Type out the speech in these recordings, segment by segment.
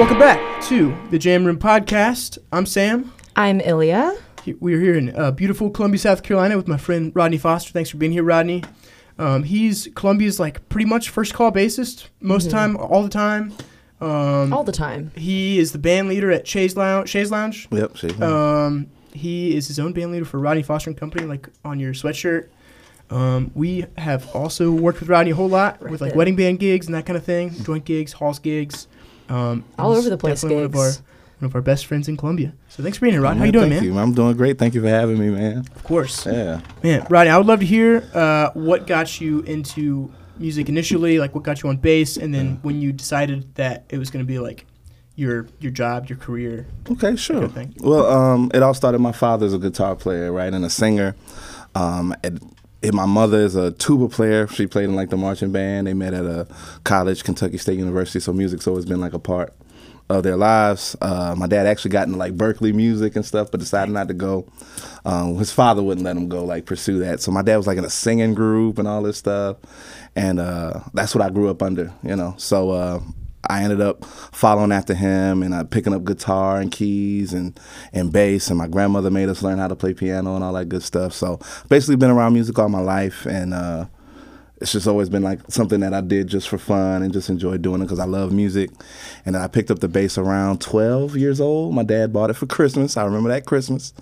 Welcome back to the Jam Room Podcast. I'm Sam. I'm Illia. We're here in uh, beautiful Columbia, South Carolina, with my friend Rodney Foster. Thanks for being here, Rodney. Um, he's Columbia's like pretty much first call bassist most time, all the time. Um, All the time. he is the band leader at Shays Lounge. Shays Lounge. Yep. See. Um, he is his own band leader for Rodney Foster and Company, like on your sweatshirt. Um, we have also worked with Rodney a whole lot with like Right. wedding band gigs and that kind of thing, joint gigs, halls gigs. Um, All over the place definitely One of our one of our best friends in Columbia. So thanks for being here, Rod. How Man, you doing, thank man? You. I'm doing great. Thank you for having me, man. Of course, Yeah. man. Rodney, I would love to hear uh, what got you into music initially, like what got you on bass, and then when you decided that it was going to be like your your job, your career. Okay, sure. Good thing. Well, um, it all started. My father's a guitar player, right, and a singer. Um, and, and my mother is a tuba player. She played in like the marching band. They met at a college, Kentucky State University. So music's always been like a part of their lives. Uh, my dad actually got into like Berklee music and stuff, but decided not to go. Um, his father wouldn't let him go like pursue that. So my dad was like in a singing group and all this stuff, and uh, that's what I grew up under, you know. So uh, I ended up following after him and uh, picking up guitar and keys and and bass. And my grandmother made us learn how to play piano and all that good stuff. So basically, been around music all my life, and uh, it's just always been like something that I did just for fun and just enjoyed doing it because I love music. And then I picked up the bass around 12 years old. My dad bought it for Christmas. I remember that Christmas.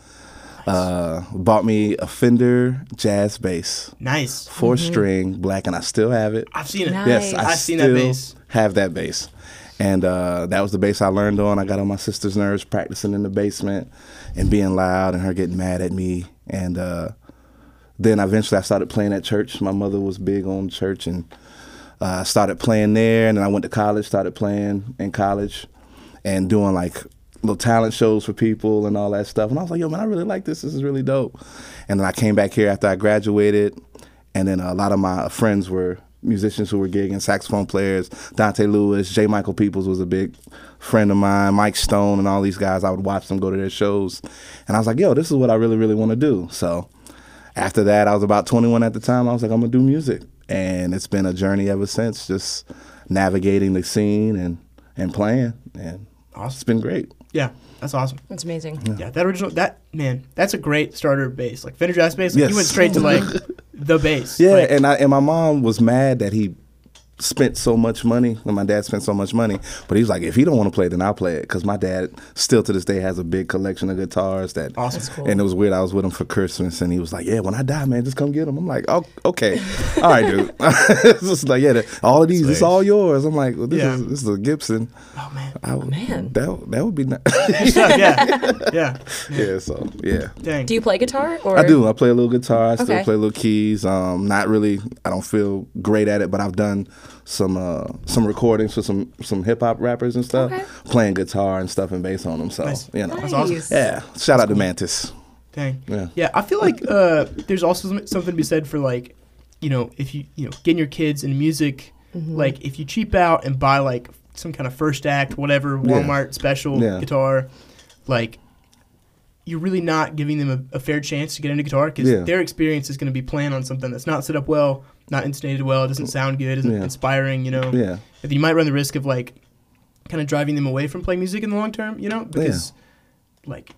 Uh, bought me a Fender jazz bass, Nice. 4 string, black, and I still have it. I've seen it. Nice. Yes, I I've seen still that bass. have that bass. And uh, that was the bass I learned on. I got on my sister's nerves practicing in the basement and being loud and her getting mad at me. And uh, then eventually I started playing at church. My mother was big on church and uh, I started playing there. And then I went to college, started playing in college and doing like little talent shows for people and all that stuff. And I was like, yo, man, I really like this. This is really dope. And then I came back here after I graduated. And then a lot of my friends were musicians who were gigging, saxophone players. Dante Lewis, J. Michael Peoples was a big friend of mine, Mike Stone, and all these guys. I would watch them go to their shows. And I was like, yo, this is what I really, really want to do. So after that, I was about 21 at the time. I was like, I'm going to do music. And it's been a journey ever since, just navigating the scene and, and playing. And it's been great. Yeah, that's awesome. That's amazing. Yeah, that original that man, that's a great starter bass. Like Fender Jazz bass, like Yes. you went straight to like the bass. Yeah, Like, and I and my mom was mad that he spent so much money, and my dad spent so much money. But he was like, if he don't want to play, then I'll play it. Because my dad still to this day has a big collection of guitars. That Awesome. Cool. And it was weird. I was with him for Christmas, and he was like, "Yeah, when I die, man, just come get them." I'm like, "Oh, okay, all right, dude." it's just like, yeah, the- all of these, it's all yours. I'm like, well, this Yeah. is this is a Gibson. oh man, I, would- man. that that would be nice. yeah, yeah. yeah, so yeah. Dang. Do you play guitar? Or I do. I play a little guitar. I still Okay. play little keys. Um, not really. I don't feel great at it, but I've done some uh, some recordings for some some hip hop rappers and stuff, Okay. playing guitar and stuff and bass on them. So Nice. you know, That's awesome. Yeah. Shout out to Mantis. Dang. Yeah. Yeah, I feel like uh, there's also something to be said for like, you know, if you you know getting your kids into music, Mm-hmm. like if you cheap out and buy like some kind of first act, whatever Walmart special Yeah. guitar, like you're really not giving them a, a fair chance to get into guitar because Yeah. their experience is going to be playing on something that's not set up well, not intonated well, doesn't sound good, isn't Yeah. inspiring, you know. Yeah. And you might run the risk of like kind of driving them away from playing music in the long term, you know, because like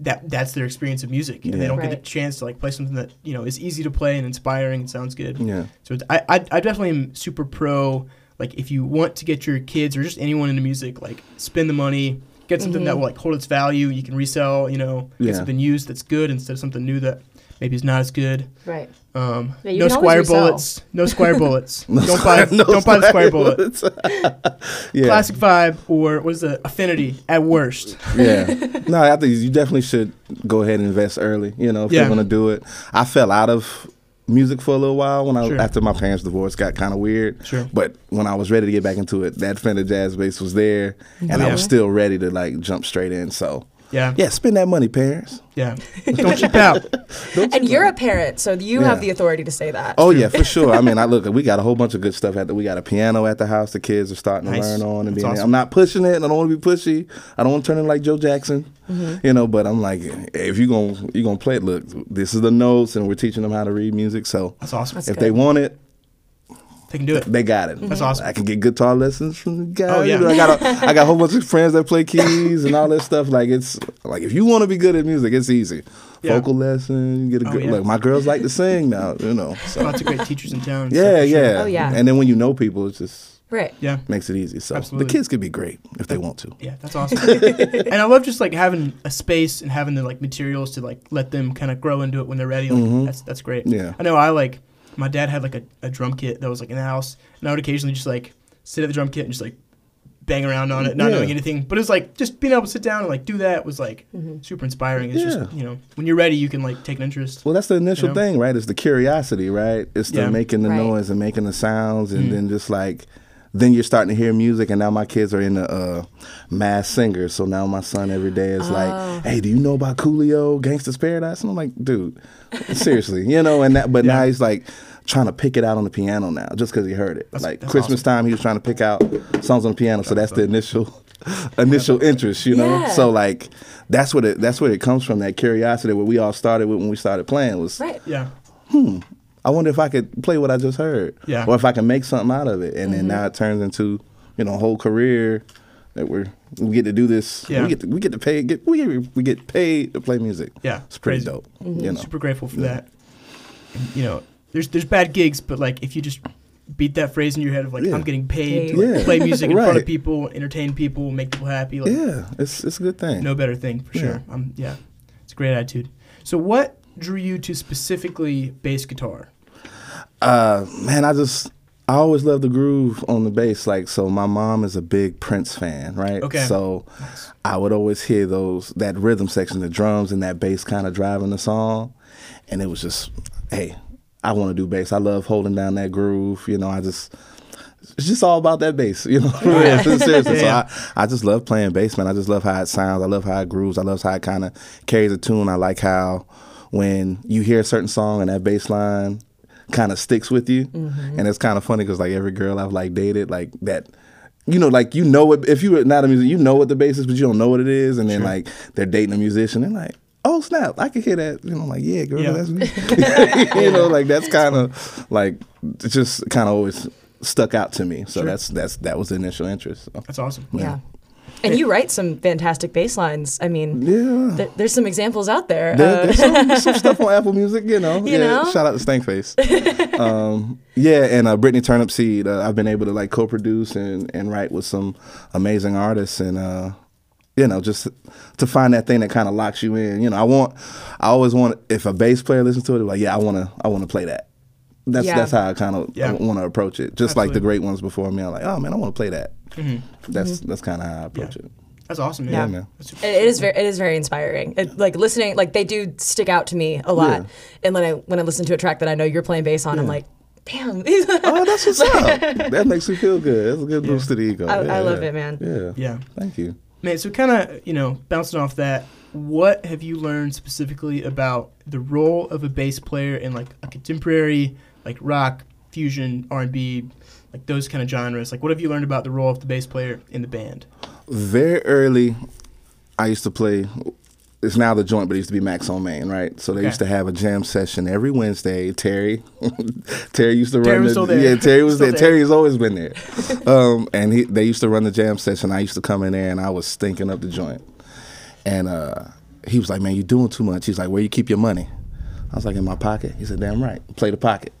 that that's their experience of music, and they don't get the chance to like play something that you know is easy to play and inspiring and sounds good. Yeah. So it's, I, I I definitely am super pro. Like if you want to get your kids or just anyone into music, like spend the money, get something that will like hold its value. You can resell, you know, get Yeah. something used that's good instead of something new that maybe is not as good. Right. Um, Yeah, you no can always Squier bullets. No Squier bullets. don't buy No don't buy the Squier square bullet. bullets. yeah. Classic vibe or what is the affinity at worst. yeah. No, I think you definitely should go ahead and invest early. You know, if Yeah. you're gonna do it. I fell out of music for a little while when I Sure. after my parents' divorce got kind of weird. Sure. But when I was ready to get back into it, that Fender jazz bass was there, and I was still ready to like jump straight in. So Yeah. yeah, spend that money, parents. Yeah. Don't cheap out. And you're a parent, so you Yeah. have the authority to say that. Oh yeah, for sure. I mean, I look, we got a whole bunch of good stuff at the. We got a piano at the house. The kids are starting Nice. to learn on and That's being. awesome. I'm not pushing it. and I don't want to be pushy. I don't want to turn in like Joe Jackson, Mm-hmm. you know. But I'm like, if you're gonna you gonna play it, look, this is the notes, and we're teaching them how to read music. So That's awesome. That's if good. they want it, They can do it. They got it. That's awesome. I can get guitar lessons from the guy. Oh, yeah. I got a, I got a whole bunch of friends that play keys and all that stuff. Like it's like if you want to be good at music, it's easy. Yeah. Vocal lesson, you get a Oh, good. yeah. Like my girls like to sing now, you know. So Lots of great teachers in town. and yeah, sure. yeah. Oh, yeah. And then when you know people, it's just Right. Yeah. makes it easy. So Absolutely. the kids could be great if they want to. Yeah, that's awesome. and I love just like having a space and having the like materials to like let them kind of grow into it when they're ready. Like, Mhm. That's that's great. Yeah. I know I like my dad had like a, a drum kit that was like in the house, and I would occasionally just like sit at the drum kit and just like bang around on it, not Yeah. knowing anything. But it's like just being able to sit down and like do that was like super inspiring. It's Yeah. just you know when you're ready, you can like take an interest. Well, that's the initial You know? thing, right? It's the curiosity, right? It's the Yeah. making the Right. noise and making the sounds, and Mhm. then just like, then you're starting to hear music, and now my kids are in the uh, mass singers. So now my son every day is Oh. like, "Hey, do you know about Coolio, Gangsta's Paradise?" And I'm like, "Dude, seriously, you know?" And that, but now he's like trying to pick it out on the piano now, just because he heard it. That's- like that's Christmas awesome. time, he was trying to pick out songs on the piano. So that's the initial. Initial interest, you know, Yeah. so like that's what it that's where it comes from. That curiosity, where we all started with when we started playing was Right. Yeah. I wonder if I could play what I just heard. Yeah. Or if I can make something out of it. And Mm-hmm. then now it turns into, you know, a whole career that we're we get to do this. Yeah. We get to, we get to pay get we get, we get paid to play music. Yeah, It's pretty crazy. dope. Mm-hmm. You know. Super grateful for Yeah. that. And, you know, there's there's bad gigs, but like if you just beat that phrase in your head of like Yeah. I'm getting paid to like, Yeah. play music in front of people, entertain people, make people happy. Like Yeah, it's it's a good thing. no better thing for Yeah. sure. Um, yeah, it's a great attitude. So what drew you to specifically bass guitar? Uh, man, I just I always love the groove on the bass. Like, so my mom is a big Prince fan, right? Okay. So I would always hear those that rhythm section, the drums and that bass kind of driving the song, and it was just, hey, I want to do bass. I love holding down that groove. You know, I just. It's just all about that bass, you know. real, Seriously, Yeah. so I, I just love playing bass, man. I just love how it sounds. I love how it grooves. I love how it kind of carries a tune. I like how when you hear a certain song and that bass line kind of sticks with you, mm-hmm. and it's kind of funny because like every girl I've like dated, like that, you know, like you know what if you're not a musician, you know what the bass is, but you don't know what it is, and then Sure. like they're dating a musician, and like. Oh snap! I can hear that. You know, like yeah, girl, Yeah. that's me. you know, like that's kind of like it just kind of always stuck out to me. So Sure. that's that's that was the initial interest. So. That's awesome. Yeah. And you write some fantastic bass lines. I mean, Yeah. th- there's some examples out there. There- Uh, there's some, some stuff on Apple Music, you know. You yeah, know? Shout out to Stankface. um, yeah, and uh, Brittany Turnipseed, uh, I've been able to like co-produce and, and write with some amazing artists, and uh, you know, just to find that thing that kind of locks you in. You know, I want, I always want if a bass player listens to it, like, yeah, I want to, I want to play that. That's Yeah. that's how I kind of Yeah. want to approach it. Just like the great ones before me, I'm like, oh man, I want to play that. Mm-hmm. That's mm-hmm. that's kind of how I approach Yeah. it. That's awesome, man. Yeah. Yeah, man. That's super- It it is very, it is very inspiring. It, like listening, like they do stick out to me a lot. Yeah. And when I when I listen to a track that I know you're playing bass on, I'm like, damn. Oh, that's what's up. That makes me feel good. That's a good boost to the ego. I- I love yeah. it, man. Yeah. Yeah. Thank you. Man, so kind of, you know, bouncing off that, what have you learned specifically about the role of a bass player in like a contemporary, like rock, fusion, R&B, like those kind of genres? Like what have you learned about the role of the bass player in the band? Very early, I used to play. It's now the joint, but it used to be Max on Main, right? So they Okay. used to have a jam session every Wednesday. Terry, Terry used to Terry run was the still there. yeah. Terry was there. there. Terry has always been there. um, and he, they used to run the jam session. I used to come in there and I was stinking up the joint. And uh, he was like, "Man, you're doing too much." He's like, "Where you keep your money?" I was like, "In my pocket." He said, "Damn right. Play the pocket."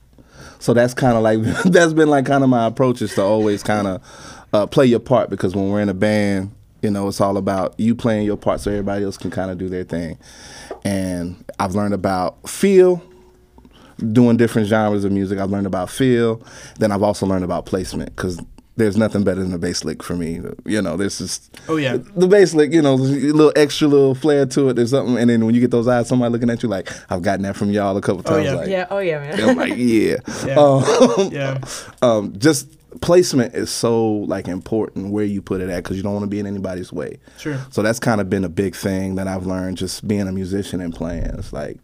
So that's kind of like that's been like kind of my approach is to always kind of uh, play your part because when we're in a band, you know, it's all about you playing your part so everybody else can kind of do their thing. And I've learned about feel, doing different genres of music. I've learned about feel. Then I've also learned about placement because there's nothing better than a bass lick for me. You know, there's just Oh, yeah. the bass lick. You know, a little extra little flair to it. There's something, and then when you get those eyes, somebody looking at you like I've gotten that from y'all a couple times. Oh, times. yeah. Like, yeah. Oh yeah, man. I'm like, yeah. Yeah. Um, Yeah. um, just placement is so like important where you put it at because you don't want to be in anybody's way. Sure. So that's kind of been a big thing that I've learned just being a musician and playing. It's like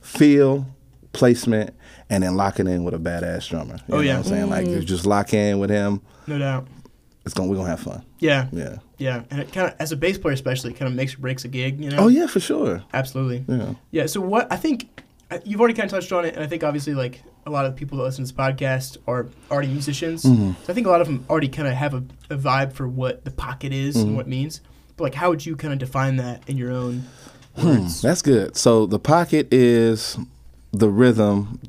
feel, placement, and then locking in with a badass drummer. You Oh, know yeah. what I'm saying? Like you just lock in with him, No doubt. it's gonna we're gonna have fun. Yeah. Yeah. Yeah. And it kind of, as a bass player especially, it kind of makes or breaks a gig, you know? Oh yeah, for sure. Absolutely. Yeah. Yeah. So what I think you've already kind of touched on it, and I think obviously like a lot of people that listen to this podcast are already musicians. Mm-hmm. So I think a lot of them already kind of have a, a vibe for what the pocket is Mm-hmm. and what it means. But like, how would you kind of define that in your own Hmm, words? that's good. So the pocket is the rhythm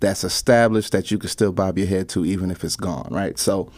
that's established that you can still bob your head to even if it's gone, right? So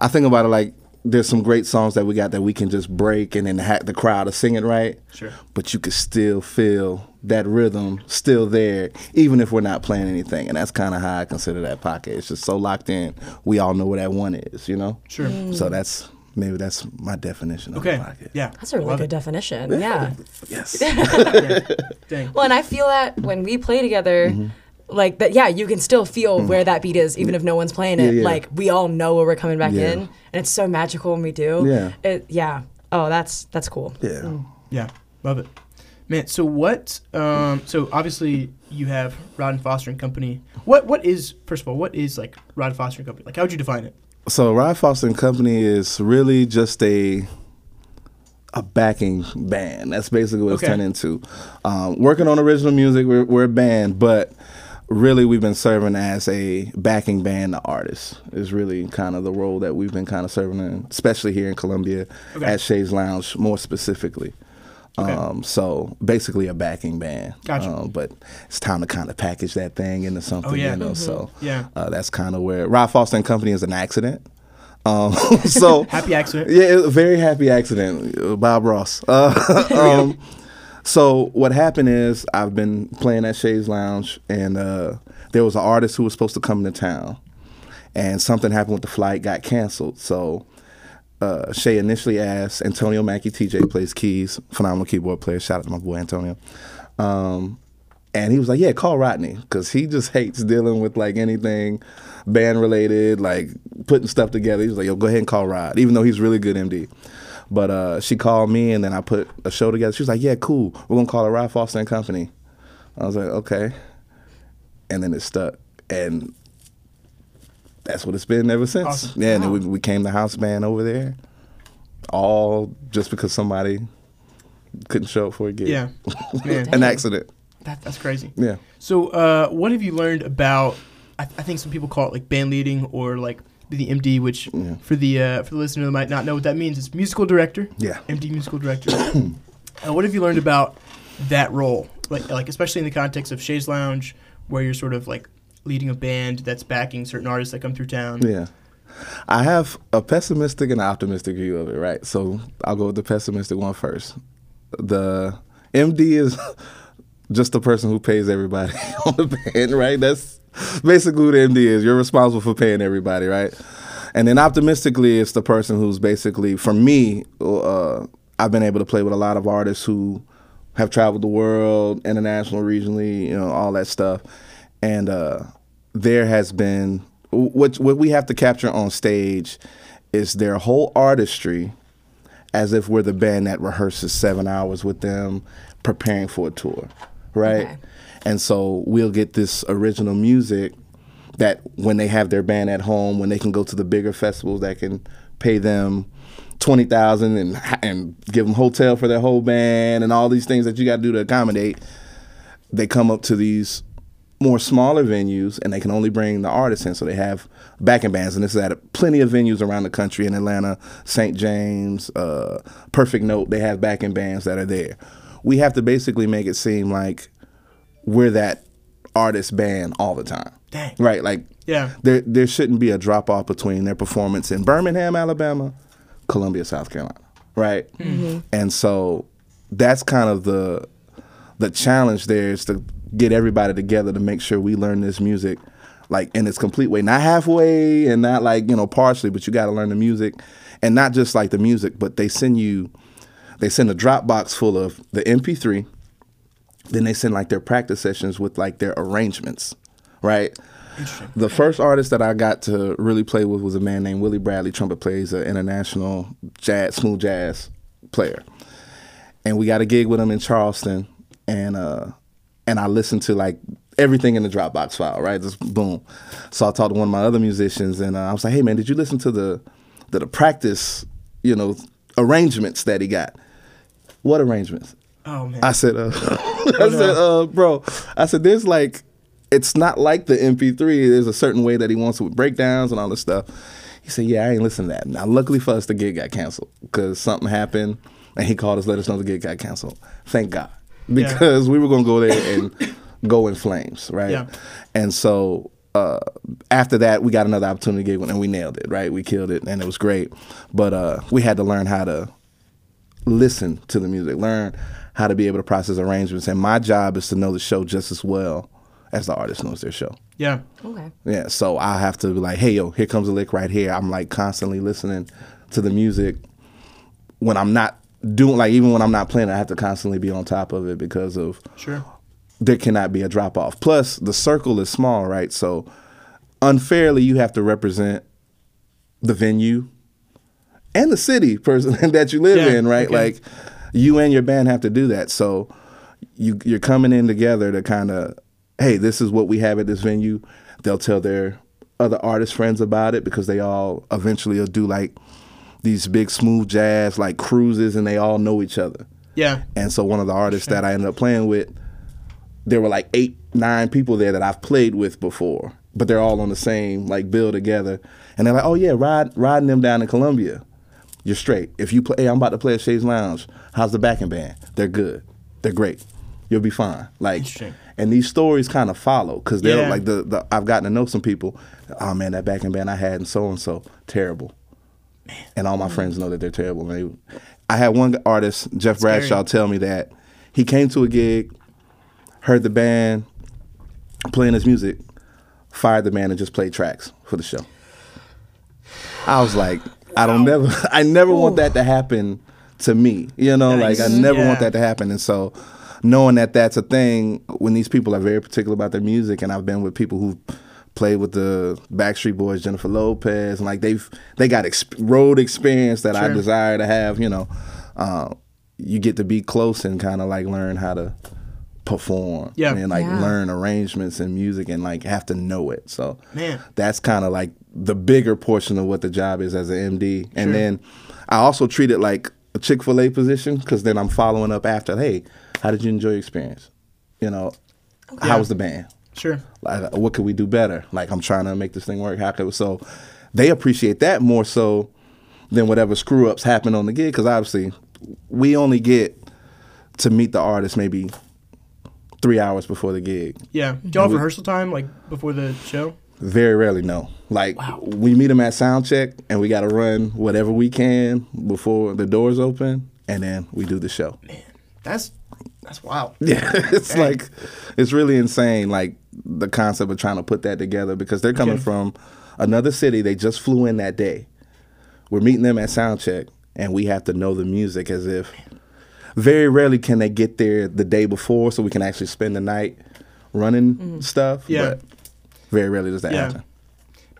I think about it like there's some great songs that we got that we can just break and then hack the crowd to sing it right. Sure. But you can still feel that rhythm still there, even if we're not playing anything. And that's kind of how I consider that pocket. It's just so locked in. We all know where that one is, you know? Sure. So that's maybe that's my definition of Okay. the pocket. Yeah. That's a really Love good it. definition. Yeah. Yes. Dang. Well, and I feel that when we play together, Mm-hmm. like that, yeah, you can still feel where that beat is, even if no one's playing it. Yeah, yeah. Like we all know where we're coming back Yeah. in, and it's so magical when we do. Yeah. It, yeah. Oh, that's that's cool. yeah. Yeah, love it, man. So what? Um, so obviously you have Rodney Foster and Company. What? What is first of all? What is like Rodney Foster and Company? Like, how would you define it? So Rod Foster and Company is really just a a backing band. That's basically what it's turned into. Um, working on original music, we're, we're a band, but really we've been serving as a backing band to artists. Is really kind of the role that we've been kind of serving in, especially here in Columbia Okay. at Shays Lounge, more specifically. Okay. Um, so basically a backing band. Gotcha. Um, but it's time to kind of package that thing into something, Oh, yeah. you know. So Yeah. uh, that's kind of where Rod Foster and Company is an accident. Um, so Happy accident. yeah, it was a very happy accident. uh, Bob Ross. Uh, um, so what happened is I've been playing at Shays Lounge, and uh, there was an artist who was supposed to come into town, and something happened with the flight, got canceled. So uh, Shay initially asked Antonio Mackey, TJ plays keys, phenomenal keyboard player. Shout out to my boy Antonio. Um, and he was like, "Yeah, call Rodney because he just hates dealing with like anything band related, like putting stuff together." He was like, "Yo, go ahead and call Rod," even though he's really good MD. But uh, she called me, and then I put a show together. She was like, "Yeah, cool. We're gonna call it Rod Foster and Company." I was like, "Okay," and then it stuck, and that's what it's been ever since. Awesome. Yeah, and then we we became the house band over there, all just because somebody couldn't show up for a gig. Yeah. An accident. that, that's crazy. Yeah. So, uh, what have you learned about? I, I think some people call it like band leading or like the MD, which Yeah. for the uh, for the listener that might not know what that means, it's musical director. Yeah. MD musical director. uh, what have you learned about that role? Like, like especially in the context of Shays Lounge, where you're sort of like leading a band that's backing certain artists that come through town. Yeah. I have a pessimistic and optimistic view of it, right? So I'll go with the pessimistic one first. The MD is just the person who pays everybody on the band, right? That's basically who the MD is. You're responsible for paying everybody, right? And then optimistically, it's the person who's basically, for me, uh, I've been able to play with a lot of artists who have traveled the world, international, regionally, you know, all that stuff. And uh, there has been what what we have to capture on stage is their whole artistry, as if we're the band that rehearses seven hours with them, preparing for a tour, right? Okay. And so we'll get this original music that when they have their band at home, when they can go to the bigger festivals that can pay them twenty thousand and and give them hotel for their whole band and all these things that you got to do to accommodate, they come up to these more smaller venues and they can only bring the artists in. So they have backing bands, and this is at plenty of venues around the country in Atlanta, St. James, uh, Perfect Note. They have backing bands that are there. We have to basically make it seem like we're that artist band all the time. Dang. Right? Like, Yeah. there there shouldn't be a drop off between their performance in Birmingham, Alabama, Columbia, South Carolina, right? And so that's kind of the the challenge there is to get everybody together to make sure we learn this music like in its complete way, not halfway and not like you know partially, but you got to learn the music, and not just like the music, but they send you they send a Dropbox full of the MP3 then they send like their practice sessions with like their arrangements, right? The first artist that I got to really play with was a man named Willie Bradley, trumpet player. He's an international jazz, smooth jazz player, and we got a gig with him in Charleston, and uh, and I listened to like everything in the Dropbox file, right? Just boom. So I talked to one of my other musicians, and uh, I was like, "Hey man, did you listen to the the, the practice, you know, arrangements that he got?" What arrangements? Oh man. I said, uh, I said, uh, bro, I said, there's like, it's not like the MP3. There's a certain way that he wants it with breakdowns and all this stuff. He said, yeah, I ain't listening to that. Now, luckily for us, the gig got canceled because something happened, and he called us, let us know the gig got canceled. Thank God, Yeah. because we were gonna go there and go in flames, right? Yeah. And so uh, after that, we got another opportunity gig, one, and we nailed it, right? We killed it, and it was great. But uh, we had to learn how to listen to the music, learn how to be able to process arrangements. And my job is to know the show just as well as the artist knows their show. yeah. Okay. Yeah, so I have to be like, hey, yo, here comes a lick right here. I'm like constantly listening to the music when I'm not doing, like, even when I'm not playing, I have to constantly be on top of it because of Sure. there cannot be a drop off. Plus, the circle is small, right? So unfairly, you have to represent the venue and the city person that you live Yeah, in, right? okay. Like you and your band have to do that. So you you're coming in together to kind of, hey, this is what we have at this venue. They'll tell their other artist friends about it because they all eventually will do like these big smooth jazz like cruises and they all know each other. Yeah. And so one of the artists that I ended up playing with, there were like eight, nine people there that I've played with before, but they're all on the same like bill together. And they're like, oh yeah, ride riding them down in Columbia. You're straight. If you play, hey, I'm about to play at Shays Lounge. How's the backing band? They're good. They're great. You'll be fine. Like, and these stories kind of follow because they're Yeah. like the, the I've gotten to know some people. Oh man, that backing band I had and so and so terrible and all my mm. friends know that they're terrible. Man. I had one artist, Jeff Scary. Bradshaw, tell me that he came to a gig, heard the band playing his music, fired the band, and just played tracks for the show. I was like, I don't never, I never want that to happen to me. You know, like I never Yeah. want that to happen. And so, knowing that that's a thing, when these people are very particular about their music, and I've been with people who played with the Backstreet Boys, Jennifer Lopez, and like they've they got exp- road experience that I desire to have. You know, uh, you get to be close and kind of like learn how to perform Yeah. and like Yeah. learn arrangements and music and like have to know it so Man. that's kind of like the bigger portion of what the job is as an MD. And then I also treat it like a Chick Fil A position because then I'm following up after. Hey, how did you enjoy your experience? You know, how was the band? Sure. Like, what could we do better? Like, I'm trying to make this thing work. How could so? They appreciate that more so than whatever screw ups happen on the gig because obviously we only get to meet the artist maybe three hours before the gig. Yeah. Do y'all have rehearsal time like before the show? Very rarely, no. Like we meet them at sound check, and we got to run whatever we can before the doors open, and then we do the show. Man, That's that's wild. Yeah, it's like it's really insane. Like the concept of trying to put that together because they're coming Okay. from another city. They just flew in that day. We're meeting them at soundcheck, and we have to know the music as if. Very rarely can they get there the day before, so we can actually spend the night running stuff. Yeah. But very rarely does that Yeah. happen.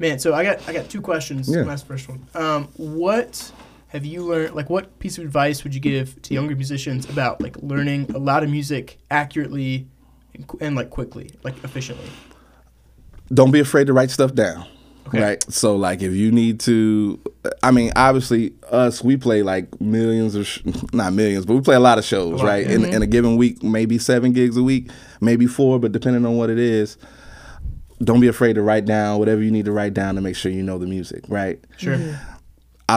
Man, so I got I got two questions. Yeah. That's the first one. Um, what have you learned? Like, what piece of advice would you give to younger musicians about like learning a lot of music accurately and, and like quickly, like efficiently? don't be afraid to write stuff down. Okay. Right. So like if you need to I mean obviously us we play like millions of sh- not millions but we play a lot of shows, lot, right? In mm-hmm. in a given week, maybe 7 gigs a week, maybe 4, but depending on what it is, don't be afraid to write down whatever you need to write down to make sure you know the music, right? Sure. Mm-hmm.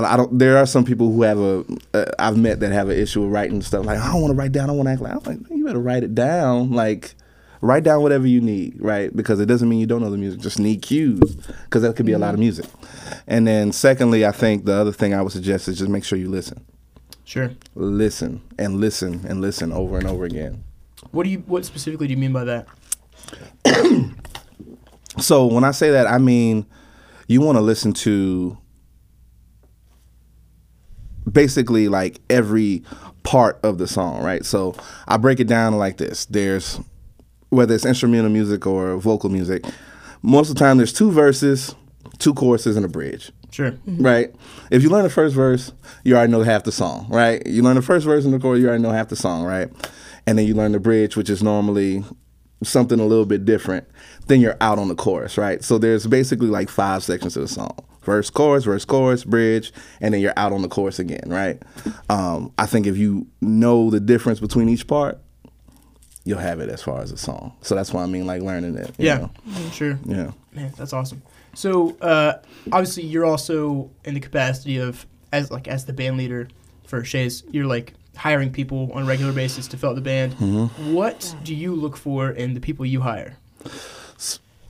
I, I don't. There are some people who have a. Uh, I've met that have an issue with writing stuff. Like I don't want to write down. I want to act like. I'm like you better write it down. Like write down whatever you need, right? Because it doesn't mean you don't know the music. Just need cues because that could be a lot of music. And then secondly, I think the other thing I would suggest is just make sure you listen, Sure. listen and listen and listen over and over again. What do you? What specifically do you mean by that? So when I say that, I mean you want to listen to basically like every part of the song, right? So I break it down like this. There's whether it's instrumental music or vocal music. Most of the time, there's two verses, two choruses, and a bridge. Sure. Mm-hmm. Right. If you learn the first verse, you already know half the song, right? You learn the first verse and the chorus, you already know half the song, right? And then you learn the bridge, which is normally something a little bit different. Then you're out on the chorus, right? So there's basically like five sections of the song. Verse, chorus, verse, chorus, bridge, and then you're out on the chorus again, right? Um, I think if you know the difference between each part, you'll have it as far as a song. So that's why I mean like learning it. you Yeah, know? sure. Yeah. Man, that's awesome. So uh, obviously, you're also in the capacity of as like as the band leader for Shays. You're like hiring people on a regular basis to fill out the band. Mm-hmm. What do you look for in the people you hire?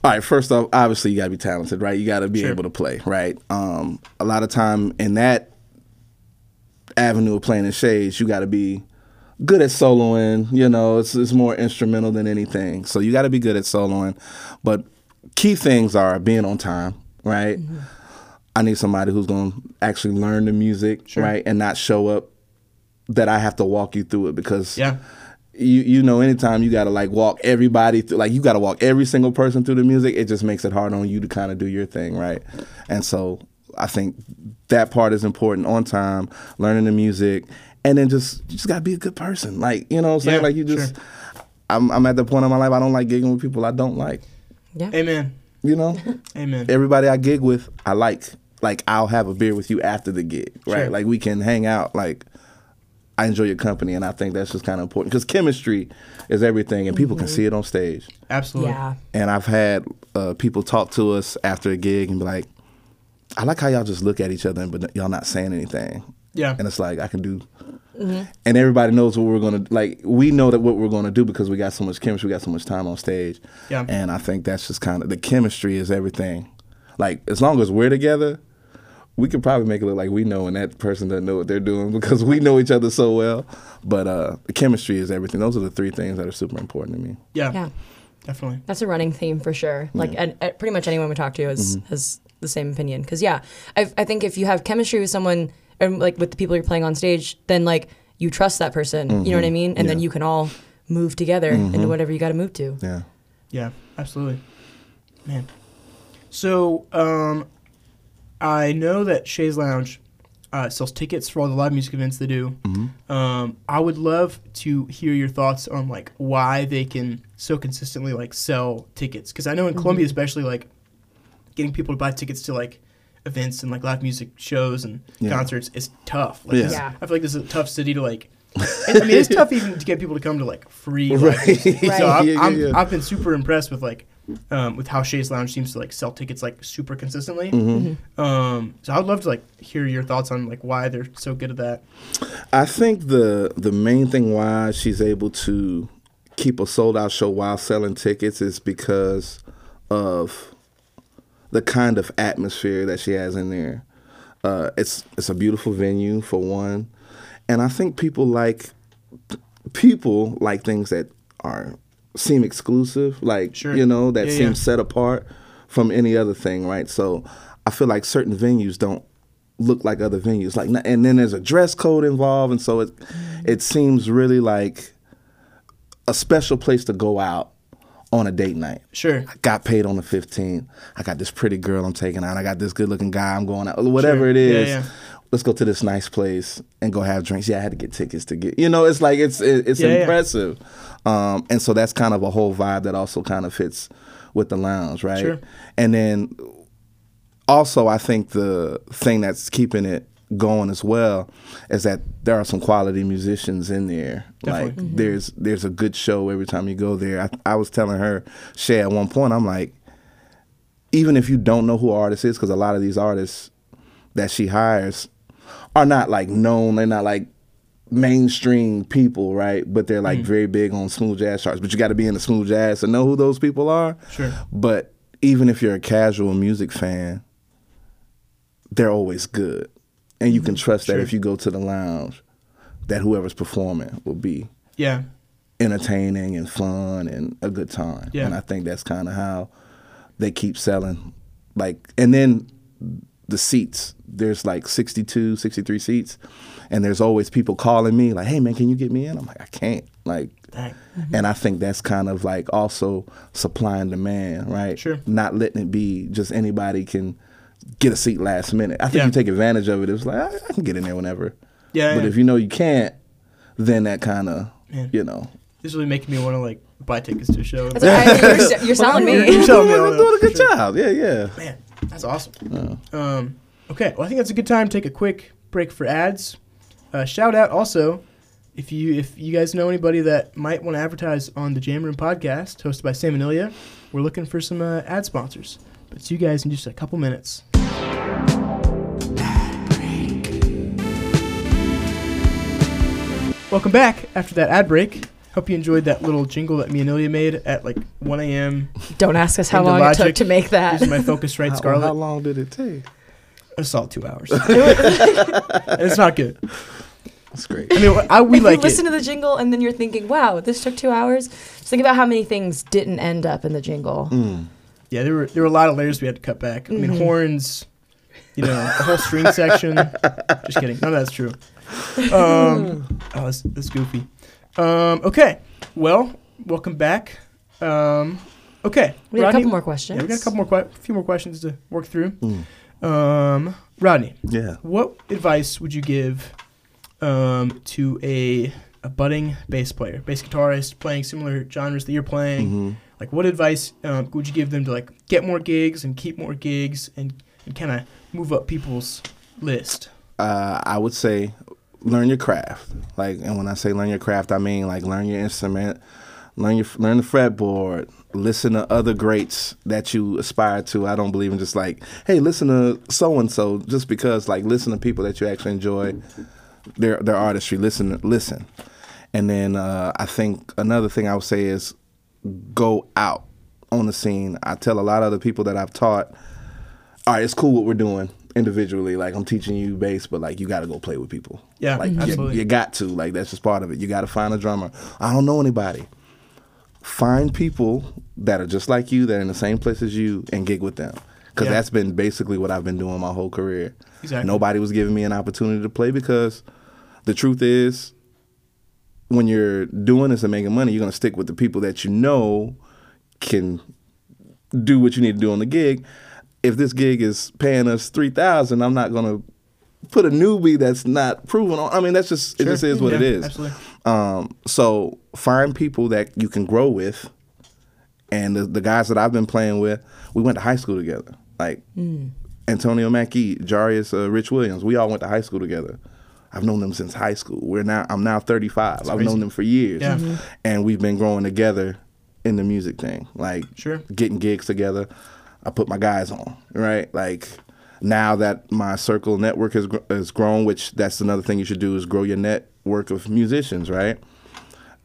All right, first off, obviously you gotta be talented, right? You gotta be Sure. able to play, right? Um, a lot of time in that avenue of playing in shades, you gotta be good at soloing. You know, it's it's more instrumental than anything. So you gotta be good at soloing. But key things are being on time, right? I need somebody who's gonna actually learn the music, Sure. right, and not show up that I have to walk you through it because Yeah, you you know anytime you got to like walk everybody through like you got to walk every single person through the music it just makes it hard on you to kind of do your thing right and so i think that part is important on time learning the music and then just you just got to be a good person like you know what i'm saying Yeah, like you just sure. I'm, I'm at the point in my life i don't like gigging with people i don't like Yeah. amen, you know amen. everybody i gig with i like like i'll have a beer with you after the gig right Sure. like we can hang out like I enjoy your company, and I think that's just kind of important because chemistry is everything, and people can see it on stage. Absolutely. Yeah. And I've had uh, people talk to us after a gig and be like, "I like how y'all just look at each other, but y'all not saying anything." Yeah. And it's like I can do, and everybody knows what we're gonna like. We know that what we're gonna do because we got so much chemistry, we got so much time on stage. Yeah. And I think that's just kind of the chemistry is everything. Like as long as we're together, we could probably make it look like we know and that person doesn't know what they're doing because we know each other so well. But uh, the chemistry is everything. Those are the three things that are super important to me. Yeah. Yeah. Definitely. That's a running theme for sure. Like, and, and pretty much anyone we talk to has, Mm-hmm. has the same opinion. Because, yeah, I, I think if you have chemistry with someone, and like with the people you're playing on stage, then like you trust that person. You know what I mean? And then Mm-hmm. Yeah. Mm-hmm. you can all move together into whatever you got to move to. Yeah. Yeah, absolutely. Man. So, um, I know that Shays Lounge uh, sells tickets for all the live music events they do. Um, I would love to hear your thoughts on like why they can so consistently like sell tickets because I know in Columbia especially like getting people to buy tickets to like events and like live music shows and Yeah. concerts is tough. Like, Yeah. Yeah. I feel like this is a tough city to like. I mean, it's tough even to get people to come to like free. live Right. music. Right. So I'm, Yeah, yeah, I'm, yeah. I've been super impressed with like um, with how Shays Lounge seems to like sell tickets like super consistently. Mm-hmm. Um, so I'd love to like hear your thoughts on like why they're so good at that. I think the the main thing why she's able to keep a sold out show while selling tickets is because of the kind of atmosphere that she has in there. Uh, it's it's a beautiful venue for one, and I think people like people like things that are seem exclusive, like Sure. you know that Yeah, seem yeah. set apart from any other thing, right? So I feel like certain venues don't look like other venues, like, and then there's a dress code involved, and so it it seems really like a special place to go out on a date night. Sure. I got paid on the 15th. I got this pretty girl I'm taking out. I got this good looking guy I'm going out. Whatever Sure. it Yeah, yeah. Let's go to this nice place and go have drinks. Yeah, I had to get tickets to get. You know, it's like it's it, it's Yeah, yeah. impressive. Um, and so that's kind of a whole vibe that also kind of fits with the lounge, right? Sure. And then also I think the thing that's keeping it going as well is that there are some quality musicians in there. Definitely. Like there's there's a good show every time you go there. I, I was telling her, Shay, at one point, I'm like, even if you don't know who artist is, because a lot of these artists that she hires are not like known. They're not like mainstream people, right? But they're like mm. very big on smooth jazz charts. But you got to be in the smooth jazz to know who those people are. Sure. But even if you're a casual music fan, they're always good, and you can mm-hmm. trust that if you go to the lounge, that whoever's performing will be Yeah. entertaining and fun and a good time. Yeah. And I think that's kind of how they keep selling. Like, and then the seats, there's like 62, 63 seats. And there's always people calling me like, hey man, can you get me in? I'm like, I can't. Like, Dang. Mm-hmm. and I think that's kind of like also supply and demand, right? Sure. Not letting it be just anybody can get a seat last minute. I think Yeah. you take advantage of it. It's like, I, I can get in there whenever. Yeah. But yeah. if you know you can't, then that kind of, Man. you know, this is really making me want to like buy tickets to a show. That's what I- you're, you're selling me. you're selling me You're on doing a good sure. job. Yeah, yeah. Man, That's awesome. Um, okay, well, I think that's a good time to take a quick break for ads. Uh, shout out also if you if you guys know anybody that might want to advertise on the Jam Room podcast hosted by Sam and Illia, we're looking for some uh, ad sponsors. But see you guys in just a couple minutes. Welcome back after that ad break. Hope you enjoyed that little jingle that me and Illia made at like 1 a.m. Don't ask us how Into long it took to make that. using my Focusrite How, Scarlett. how long did it take? It's all two hours. it's not good. That's great. I mean, I, we if like you listen it. to the jingle and then you're thinking, "Wow, this took two hours," just think about how many things didn't end up in the jingle. Mm. Yeah, there were there were a lot of layers we had to cut back. I mean, Mhm. horns, you know, a whole string section. Just kidding. No, that's true. Um, oh, that's, that's goofy. Um, okay. Well, welcome back. Um, okay. We got a couple more questions. Yeah, we got a couple more, que- few more questions to work through. Mm. Um, Rodney, Yeah. what advice would you give um, to a a budding bass player, bass guitarist playing similar genres that you're playing? hmm Like, what advice um, would you give them to like get more gigs and keep more gigs and, and kind of move up people's list? uh, I would say learn your craft. Like, and when I say learn your craft, I mean like learn your instrument, learn your learn the fretboard, listen to other greats that you aspire to. I don't believe in just like, hey, listen to so and so just because. Like, listen to people that you actually enjoy their their artistry. Listen, listen, and then uh, I think another thing I would say is go out on the scene. I tell a lot of the people that I've taught all right, it's cool what we're doing individually. Like I'm teaching you bass, but like you got to go play with people. Yeah, like you, absolutely. you got to. Like that's just part of it. You got to find a drummer. I don't know anybody. Find people that are just like you, that are in the same place as you, and gig with them. Because Yeah. that's been basically what I've been doing my whole career. Exactly. Nobody was giving me an opportunity to play because the truth is, when you're doing this and making money, you're gonna stick with the people that you know can do what you need to do on the gig. If this gig is paying us three thousand, I'm not gonna put a newbie that's not proven on. I mean, that's just it. Sure. Just is what it Yeah, is. absolutely. Um, so find people that you can grow with, and the, the guys that I've been playing with, we went to high school together. Like Antonio Mackey, Jarius, uh, Rich Williams, we all went to high school together. I've known them since high school. We're now I'm now 35. I've crazy. known them for years, Yeah. Mhm. and we've been growing together in the music thing. Like Sure. getting gigs together. I put my guys on, right? Like now that my circle network has has grown, which that's another thing you should do is grow your network of musicians, right?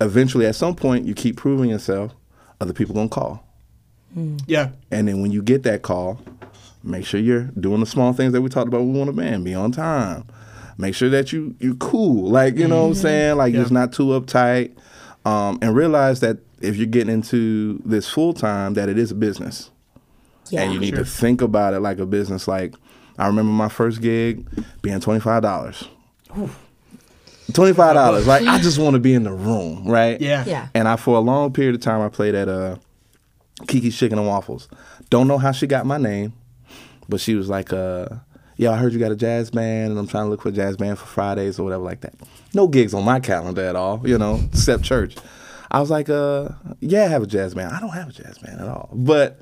Eventually, at some point, you keep proving yourself. Other people gonna call, Yeah. and then when you get that call, make sure you're doing the small things that we talked about. We want a band, be on time. Make sure that you you cool, like you know what I'm saying, like Yeah. it's not too uptight, um, and realize that if you're getting into this full time, that it is a business Yeah. and you need Sure. to think about it like a business. Like I remember my first gig being twenty five dollars. Twenty five dollars. Like I just want to be in the room, right? Yeah. Yeah. And I for a long period of time I played at uh Kiki's Chicken and Waffles. Don't know how she got my name, but she was like, uh, yeah, I heard you got a jazz band and I'm trying to look for a jazz band for Fridays or whatever like that. No gigs on my calendar at all, you know, except church. I was like, uh, yeah, I have a jazz band. I don't have a jazz band at all. But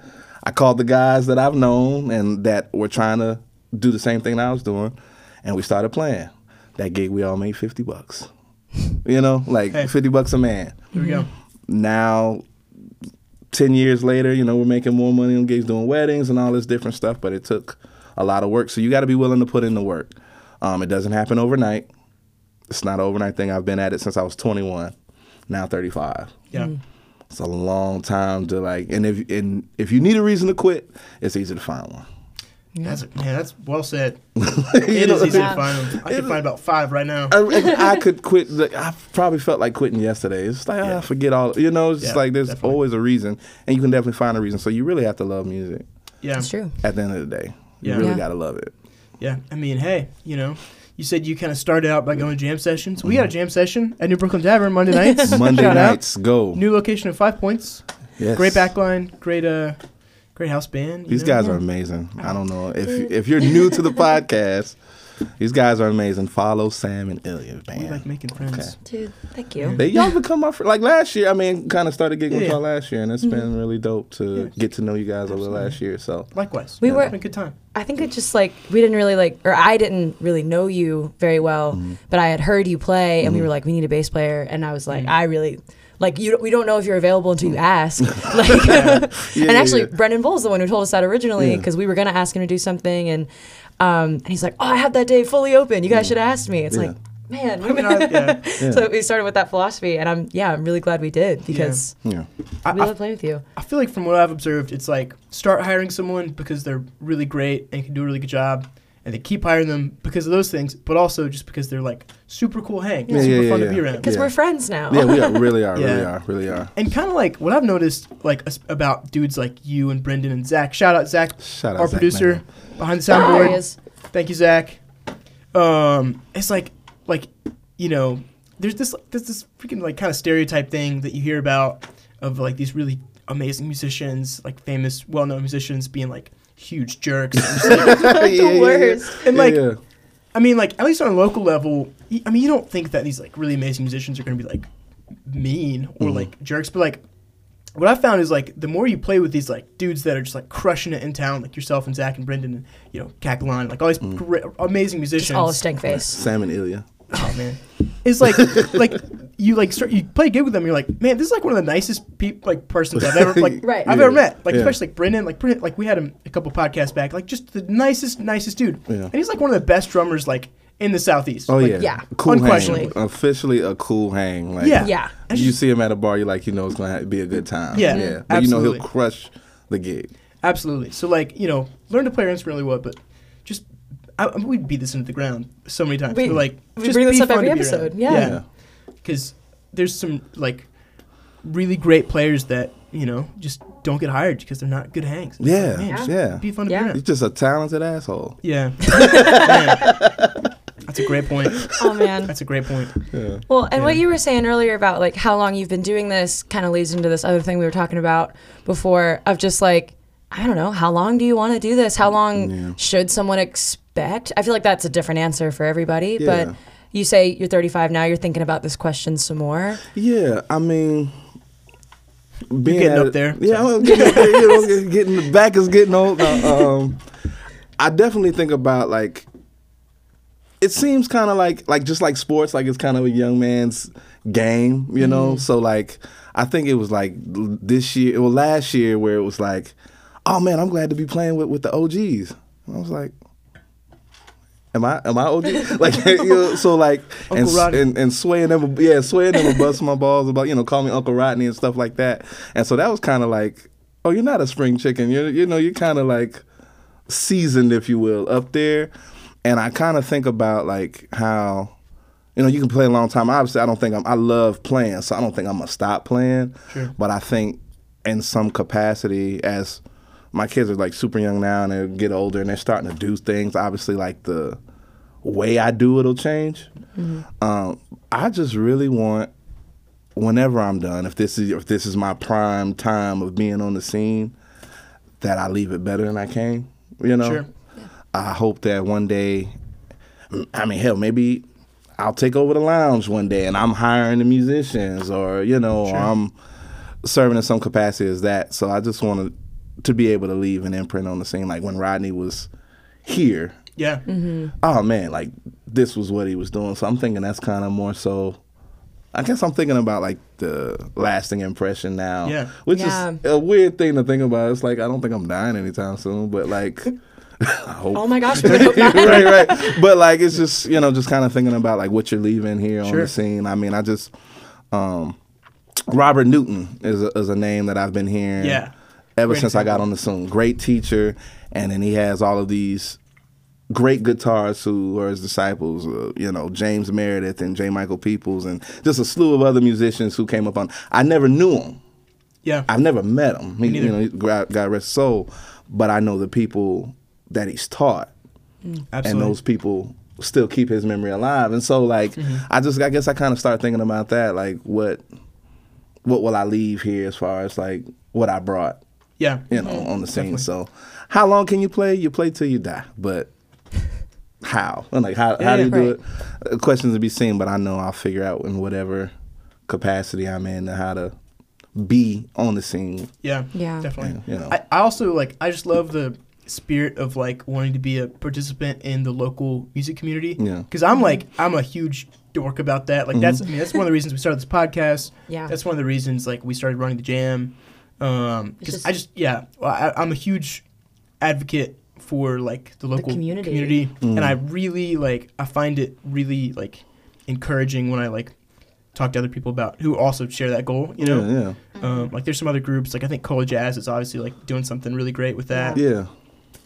I called the guys that I've known and that were trying to do the same thing I was doing, and we started playing. That gig, we all made 50 bucks. You know, like Hey. 50 bucks a man Here we go. now 10 years later you know we're making more money on gigs doing weddings and all this different stuff but it took a lot of work so you got to be willing to put in the work um, it doesn't happen overnight it's not an overnight thing i've been at it since i was 21 now 35 Yeah. It's a long time to like and if and if you need a reason to quit it's easy to find one That's man. That's well said. You It know, is easy Yeah. to find them. I can find about five right now. I, I could quit. like, I probably felt like quitting yesterday. It's like Yeah. ah, forget all. You know, it's just Yeah, like there's definitely. always a reason, and you can definitely find a reason. So you really have to love music. Yeah. That's true. At the end of the day, you really Yeah. gotta love it. Yeah. I mean, hey, you know, you said you kind of started out by going to jam sessions. We got a jam session at New Brooklyn Tavern Monday nights. Monday Shout out. nights, go. New location of Five Points. Yes. Great backline. Great uh, great house band. These know? guys are amazing. I don't know if if you're new to the podcast, These guys are amazing. Follow Sam and Illia, man. We like making friends. Dude, thank you. They y'all become my friend. Like last year, I mean, kind of started getting with Yeah. y'all last year, and it's been mm-hmm. really dope to Yeah. get to know you guys over the last year. So Likewise. We Yeah, were- having a good time. I think it just like we didn't really like, or I didn't really know you very well, Mm-hmm. but I had heard you play, and we mm-hmm. were like, we need a bass player, and I was like, mm-hmm. I really. Like you, we don't know if you're available until you ask. Like, and Yeah, actually, yeah. Brendan Bull's the one who told us that originally Yeah. because we were gonna ask him to do something, and um, and he's like, "Oh, I have that day fully open. You guys should have asked me." It's Yeah. like, man, mean, I, yeah. Yeah. so we started with that philosophy, and I'm yeah, I'm really glad we did because yeah, I, we I love playing with you. I feel like from what I've observed, it's like start hiring someone because they're really great and can do a really good job, and they keep hiring them because of those things, but also just because they're like super cool hang, Yeah, super yeah, fun yeah, to be around. Because Yeah. we're friends now. yeah. We are really are, really Yeah. are, really are. And kind of like what I've noticed, like as- about dudes like you and Brendan and Zach. Shout out Zach, Shout out our Zach, producer man. behind the soundboard. is. Thank you, Zach. Um, it's like, like, you know, there's this, there's this freaking like kind of stereotype thing that you hear about of like these really amazing musicians, like famous, well-known musicians, being like huge jerks. And, just, like- Yeah, yeah, yeah. worst. and, like, yeah. I mean, like at least on a local level, I mean, you don't think that these like really amazing musicians are gonna be like mean or Mhm. like jerks, but like what I found is like the more you play with these like dudes that are just like crushing it in town, like yourself and Zach and Brendan and you know Cacaline, like all these great, amazing musicians. Just all a stank face. Sam and Illia. Oh man, it's like like you like start you play a gig with them. You're like, man, this is like one of the nicest people like persons I've ever like Right. I've Yeah. ever met. Like Yeah. especially like Brendan, like Brendan, like we had him a couple podcasts back. Like just the nicest nicest dude. Yeah. And he's like one of the best drummers like in the southeast. Oh Like, yeah, yeah, cool unquestionably. hang. Officially a cool hang. Like, Yeah. Yeah. And you see him at a bar, you're like you know it's gonna be a good time. Yeah, yeah. But you know he'll crush the gig. Absolutely. So like you know, learn to play your instrument really well, but just I, I mean, we beat this into the ground so many times. We- but like we just bring this be up fun every to be around. episode, yeah. Because there's some like really great players that you know just don't get hired because they're not good hangs. Yeah, Man, just yeah. Be fun to Yeah. be He's just a talented asshole. Yeah. That's a great point. Oh man. That's a great point. Yeah. Well, and what you were saying earlier about like how long you've been doing this kind of leads into this other thing we were talking about before of just like I don't know, how long do you want to do this? How long Yeah. should someone expect? I feel like that's a different answer for everybody, Yeah. but you say you're 35 now, you're thinking about this question some more. Yeah, I mean, being getting at up there. Yeah, I'm getting up there. You know, getting the back is getting old. Uh, um, I definitely think about like. It seems kind of like like just like sports, like it's kind of a young man's game, you know. Mm. So like, I think it was like this year, well, last year, where it was like, oh man, I'm glad to be playing with with the OGs. And I was like, am I am I OG? like, you know, so like, and, and and Sway and them, yeah, Sway and them bust my balls about you know call me Uncle Rodney and stuff like that. And so that was kind of like, oh, you're not a spring chicken. You're you know you're kind of like seasoned, if you will, up there. And I kind of think about like how. You know, you can play a long time. Obviously, I don't think I'm. I love playing, so I don't think I'm gonna stop playing. Sure. But I think, in some capacity, as my kids are like super young now and they get older and they're starting to do things. Obviously, like the way I do it'll change. Um, I just really want, whenever I'm done, if this is if this is my prime time of being on the scene, that I leave it better than I came. You know, Sure. I hope that one day, I mean, hell, maybe I'll take over the lounge one day and I'm hiring the musicians, or you know, or I'm serving in some capacity as that. So I just want to be able to leave an imprint on the scene, like when Rodney was here. Yeah. Oh man, like this was what he was doing. So I'm thinking that's kind of more so. I guess I'm thinking about like the lasting impression now. Yeah. Which Yeah. is a weird thing to think about. It's like I don't think I'm dying anytime soon, but like I hope Oh my gosh, we hope not. right, right. But like, it's just you know, just kind of thinking about like what you're leaving here on the scene. I mean, I just um, Robert Newton is a, is a name that I've been hearing. Yeah. Ever Great since I got on the scene, great teacher, and then he has all of these great guitarists who are his disciples. Uh, you know, James Meredith and J. Michael Peoples, and just a slew of other musicians who came up on. I never knew him. Yeah. I've never met him. He, you know, God, God rest his soul. But I know the people that he's taught and those people still keep his memory alive. And so like Mm-hmm. I just I guess I kind of start thinking about that like what what will I leave here as far as like what I brought, yeah. you know, on the scene. Definitely. So how long can you play? You play till you die. But how and like how Yeah, how do you yeah. do it? Uh, Questions to be seen, but I know I'll figure out in whatever capacity I'm in how to be on the scene. Yeah, Yeah. definitely. You know. I, I also like I just love the spirit of like wanting to be a participant in the local music community. Yeah. Because I'm like I'm a huge dork about that. Like that's I mean that's one of the reasons we started this podcast. Yeah. That's one of the reasons like we started running the jam. Um, because just- I just yeah I, I'm a huge advocate for like the local community. and I really like I find it really like encouraging when I like talk to other people about who also share that goal. You know. yeah, Um, like there's some other groups, like I think Cola Jazz is obviously like doing something really great with that. yeah,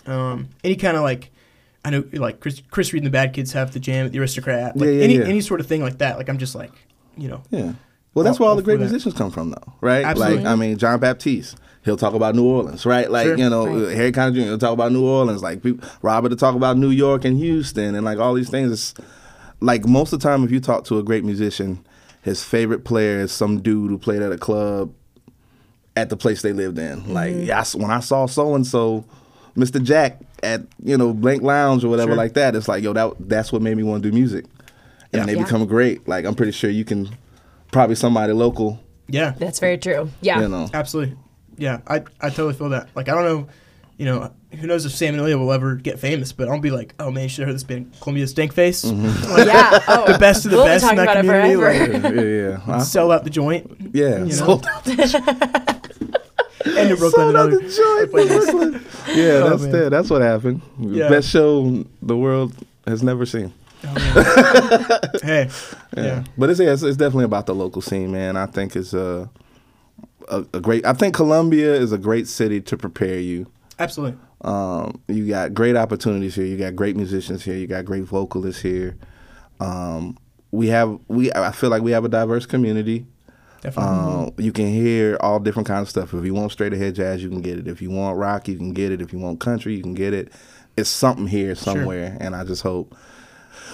Um, any kind of like, I know like Chris, Chris Reed and the Bad Kids have the jam at the Aristocrat. Like Yeah, yeah, any yeah. any sort of thing like that. Like I'm just like, you know, yeah. Well, that's where all the great musicians come from, though, right? Absolutely. Like, I mean, Jon Batiste, he'll talk about New Orleans, right? Like, Sure. you know, Right. Harry Connick Jr. will talk about New Orleans. Like, people, Robert will talk about New York and Houston and like all these things. It's like most of the time, if you talk to a great musician, his favorite player is some dude who played at a club at the place they lived in. Like, Mm-hmm. yeah, I when I saw so and so, Mr. Jack at you know Blank Lounge or whatever Sure. like that, it's like, yo, that that's what made me want to do music, and Yeah. they Yeah. become great. Like, I'm pretty sure you can probably somebody local, yeah, That's very true. Yeah. you know. absolutely, yeah. I I totally feel that. Like I don't know, you know, who knows if Sam and Illia will ever get famous, but I'll be like, oh man, you should have heard this band Columbia Stinkface. Mm-hmm. Like, Yeah. Oh, the best of the we'll be best in that about it community. forever. Like, yeah, yeah, Huh? sell out the joint. yeah. You know? Sold, And New Brooklyn sold out and the other joint. places. Brooklyn. Yeah, Oh, that's man. that. That's what happened. Yeah. Best show the world has never seen. Oh, man. hey, Yeah. yeah. But it's, yeah, it's it's definitely about the local scene, man. I think it's a, a a great. I think Columbia is a great city to prepare you. absolutely. Um, you got great opportunities here. You got great musicians here. You got great vocalists here. Um, we have we. I feel like we have a diverse community. Definitely. Um, you can hear all different kinds of stuff. If you want straight ahead jazz, you can get it. If you want rock, you can get it. If you want country, you can get it. It's something here somewhere, and I just hope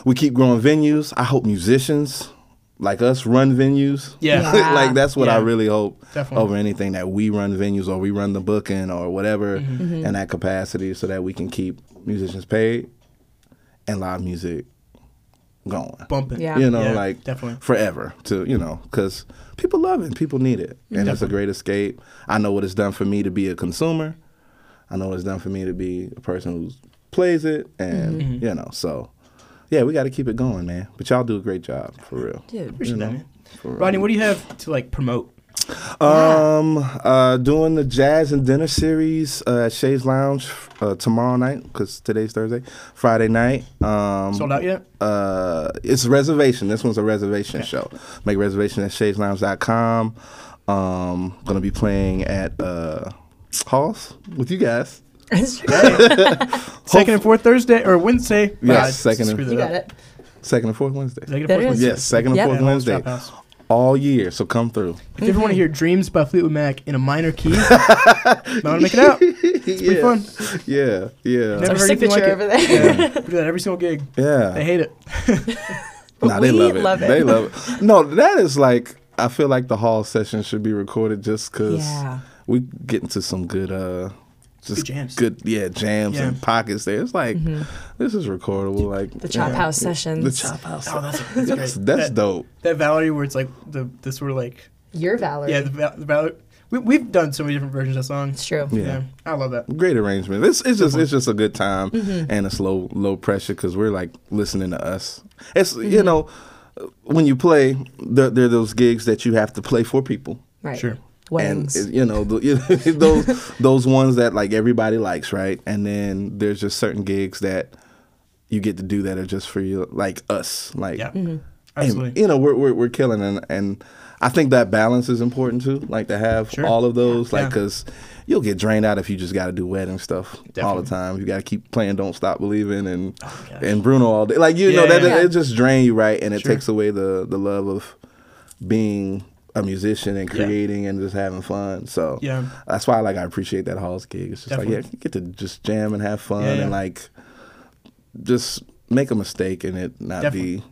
we keep growing venues. I hope musicians like us run venues. Yeah. Yeah. like that's what I really hope Definitely. over anything that we run venues or we run the booking or whatever Mm-hmm. in that capacity, so that we can keep musicians paid and live music going Bumping. Yeah. you know, Yeah, like definitely. forever to you know, because people love it, people need it, and it's a great escape. I know what it's done for me to be a consumer. I know what it's done for me to be a person who plays it, and Mm-hmm. you know, so yeah, we got to keep it going, man. But y'all do a great job for real. Dude. Appreciate You that, man. for real. Rodney, what do you have to like promote? Um, uh, doing the jazz and dinner series uh, at Shays Lounge uh, tomorrow night because today's Thursday, Friday night. Um, Sold out yet? Uh, it's a reservation. This one's a reservation Okay. show. Make reservation at shayslounge.com. Um, gonna be playing at uh, Halls with you guys. Second and fourth Thursday or Wednesday? Yes, second and- screwed you that got it. Second and fourth Wednesday. Second and fourth. Wednesday. Yes, second and Yep. fourth Yeah, Wednesday. All year, so come through. If you ever want to hear Dreams by Fleetwood Mac in a minor key, I want to make it out. It's pretty yeah. fun. Yeah, yeah, Never Our heard anything signature like it. over there. Yeah. we do that every single gig. Yeah, they hate it. Nah, they We love it. love it. They love it. No, that is like I feel like the hall session should be recorded just because Yeah. we get into some good uh just Good jams. good yeah jams Yeah. and pockets there. It's like this is recordable. Like The Chop yeah. House sessions. The chop house. Oh, that's, that's that's great. that's that, dope. that Valerie where it's like the the sort of like Your Valerie. yeah the, the Valerie. We, we've done so many different versions of that song. It's true. Yeah. Yeah, I love that. Great arrangement. It's it's just it's just a good time Mm-hmm. and it's low low pressure because we're like listening to us. It's Mm-hmm. you know when you play there there are those gigs that you have to play for people. Right. Sure. Weddings. And you know the, those those ones that like everybody likes, right? And then there's just certain gigs that you get to do that are just for you, like us, like. Yeah, Mm-hmm. absolutely. And, you know, we're, we're we're killing, and and I think that balance is important too. Like to have Sure. all of those, like Yeah. because you'll get drained out if you just got to do wedding stuff all the time. You got to keep playing "Don't Stop Believing" and gosh. and Bruno all day. Like you Yeah, know that yeah. it, it just drain you, right? And it Sure. takes away the the love of being a musician and Yeah. creating and just having fun. So Yeah. that's why like I appreciate that Halls gig. It's just like yeah, you get to just jam and have fun Yeah, yeah. and like just make a mistake and it not Definitely. be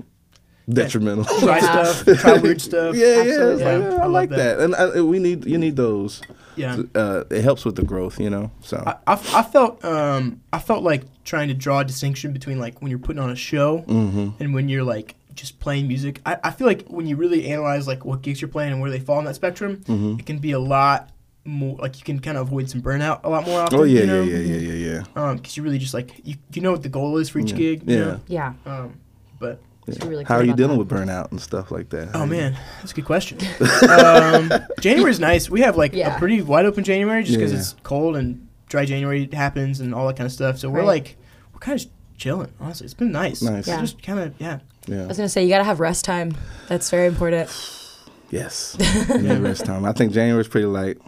detrimental. Try Yeah. stuff, try weird stuff. yeah, yeah, Absolutely. yeah, Yeah, I, I like that. that, and uh, we need you need those. Yeah. Uh, it helps with the growth, you know. So I, I, I felt um I felt like trying to draw a distinction between like when you're putting on a show hmm and when you're like just playing music. I, I feel like when you really analyze like what gigs you're playing and where they fall in that spectrum, hmm it can be a lot more like you can kind of avoid some burnout a lot more often. Oh yeah, you know? yeah, yeah, yeah, yeah, yeah. Um, because you really just like you, you know what the goal is for each Yeah. gig. you Yeah. know? Yeah. Um, but So you're really How are you dealing that. with burnout and stuff like that? How oh you- man, that's a good question. um, January's nice. We have like Yeah. a pretty wide open January just because Yeah. it's cold and dry January happens and all that kind of stuff. So we're like we're kind of chilling. Honestly, it's been nice. Nice. Yeah. Just kind of yeah. I was gonna say you gotta have rest time. That's very important. Yes. yeah, rest time. I think January's pretty light.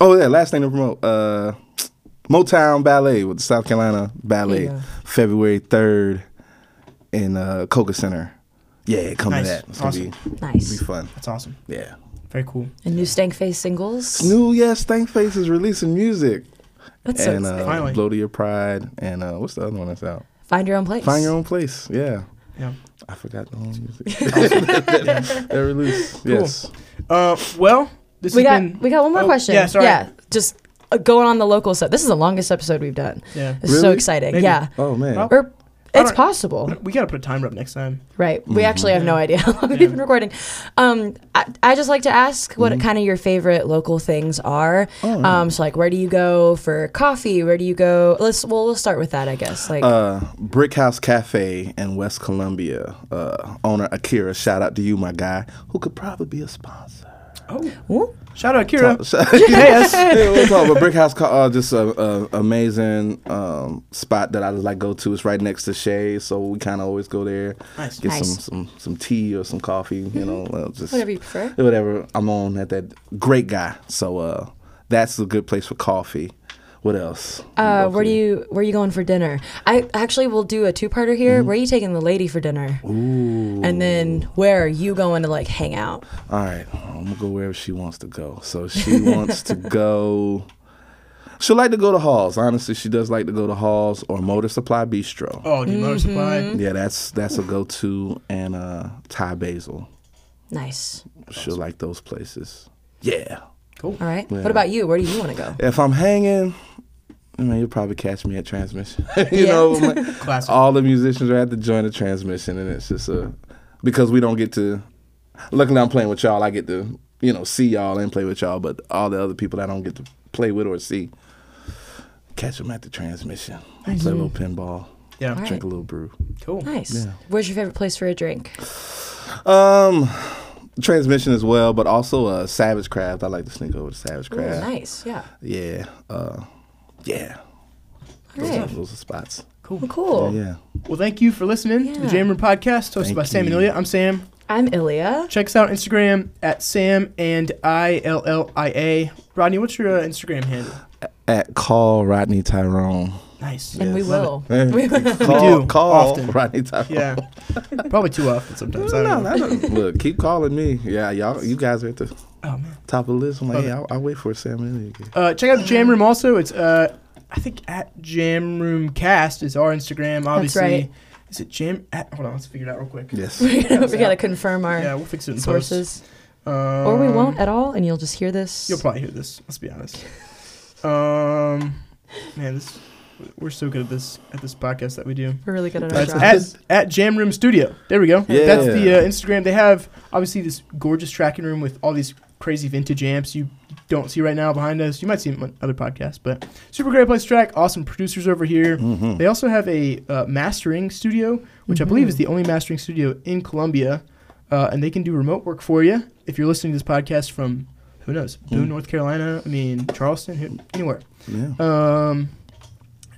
Oh yeah, last thing to promote. Uh, Motown Ballet with the South Carolina Ballet, There. February third in uh, Koger Center. Yeah, come Nice. to that. It's gonna Awesome. be, Nice. be fun. That's awesome. Yeah. Very cool. And new Stank Face singles. New yes, Stank Face is releasing music. That's so and exciting. uh, Finally. Blow to Your Pride and uh, what's the other one that's out? Find your own place. Find Your Own Place. Yeah. Yeah. I forgot the whole music. yeah. They're released. Yes. Uh, well, this We has got been we got one more Oh, question. yeah, sorry. Yeah, just uh, going on the local stuff. This is the longest episode we've done. yeah. It's so exciting. Maybe. Yeah, Oh man. Well, or I it's possible. We gotta put a timer up next time. Right. We actually have no idea how long Yeah. we've been recording. Um, I, I just like to ask what Mm-hmm. kind of your favorite local things are. Oh, Um, so like, where do you go for coffee? Where do you go? Let's well, we'll start with that, I guess. Like, Uh, Brick House Cafe in West Columbia. Uh, owner Akira, shout out to you, my guy, who could probably be a sponsor. Oh, ooh, shout out Kira. Shout- Hey, us. yeah, we'll talk about Brick House. Co- Uh, just a, a amazing um, spot that I just like go to. It's right next to Shea, so we kind of always go there. Nice. Get Nice. some some some tea or some coffee. You know, uh, just whatever you prefer. whatever I'm on at that great guy. So uh, that's a good place for coffee. What else? Uh, where do you where are you going for dinner? I actually will do a two parter here. Mm-hmm. Where are you taking the lady for dinner? Ooh. And then where are you going to like hang out? All right, I'm gonna go wherever she wants to go. So she wants to go. She like to go to Halls. Honestly, she does like to go to Halls or Motor Supply Bistro. Oh, do you motor supply? Yeah, that's that's a go to. And uh, Thai Basil. Nice. She'll like those places. Yeah. Cool. All right. Yeah. What about you? Where do you want to go? If I'm hanging, I mean, you'll probably catch me at Transmission. you Yeah. know, my- Classic. all the musicians are at the joint of Transmission, and it's just a because we don't get to. Luckily, I'm playing with y'all. I get to you know see y'all and play with y'all, but all the other people I don't get to play with or see, catch them at the Transmission. Play a little pinball, Yeah. All right. drink a little brew. Cool. Nice. Yeah. Where's your favorite place for a drink? Um, Transmission as well, but also uh, Savage Craft. I like to sneak over to Savage Ooh, Craft. nice. Yeah. Yeah, uh, yeah. All Those, right. are, those are spots. Cool. Well, cool. Yeah, yeah. Well, thank you for listening to the Yeah. Jam Room Podcast, hosted Thank by Sam and you. Illia. I'm Sam. I'm Illia. Check us out on Instagram at Sam and I L L I A. Rodney, what's your uh, Instagram handle? At call Rodney Tyrone. Nice. And we Yes. will. We do, call often. Rodney Tyrone. Yeah. Probably too often sometimes. I No, don't no, know. no, Look, keep calling me. Yeah, y'all, you guys are at the Oh man. top of the list. I'm like, Love hey. I'll, I'll wait for a Sam and Illia gig. Uh, check out the Jam Room also. It's uh, I think at Jam Room Cast is our Instagram. Obviously, right. is it Jam? At, hold on, let's figure it out real quick. Yes. we gotta, confirm our Yeah, we'll fix it in sources. Um, or we won't at all, and you'll just hear this. You'll probably hear this. Let's be honest. Um, man, this we're so good at this at this podcast that we do. We're really good at our it's job. at, at Jam Room Studio. There we go. Yeah. That's the uh, Instagram. They have obviously this gorgeous tracking room with all these crazy vintage amps you don't see right now behind us. You might see them on other podcasts, but super great place to track. Awesome producers over here. Mm-hmm. They also have a uh, mastering studio, which I believe is the only mastering studio in Columbia, uh, and they can do remote work for you if you're listening to this podcast from who knows Boone, Mm. North Carolina. I mean Charleston, anywhere. Yeah. Um,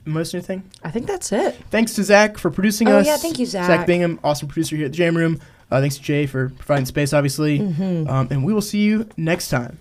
most anything. I think that's it. Thanks to Zach for producing Oh, us. yeah, thank you, Zach. Zach Bingham, awesome producer here at the Jam Room. Uh, thanks to Jay for providing space, obviously. Mhm. Um, and we will see you next time.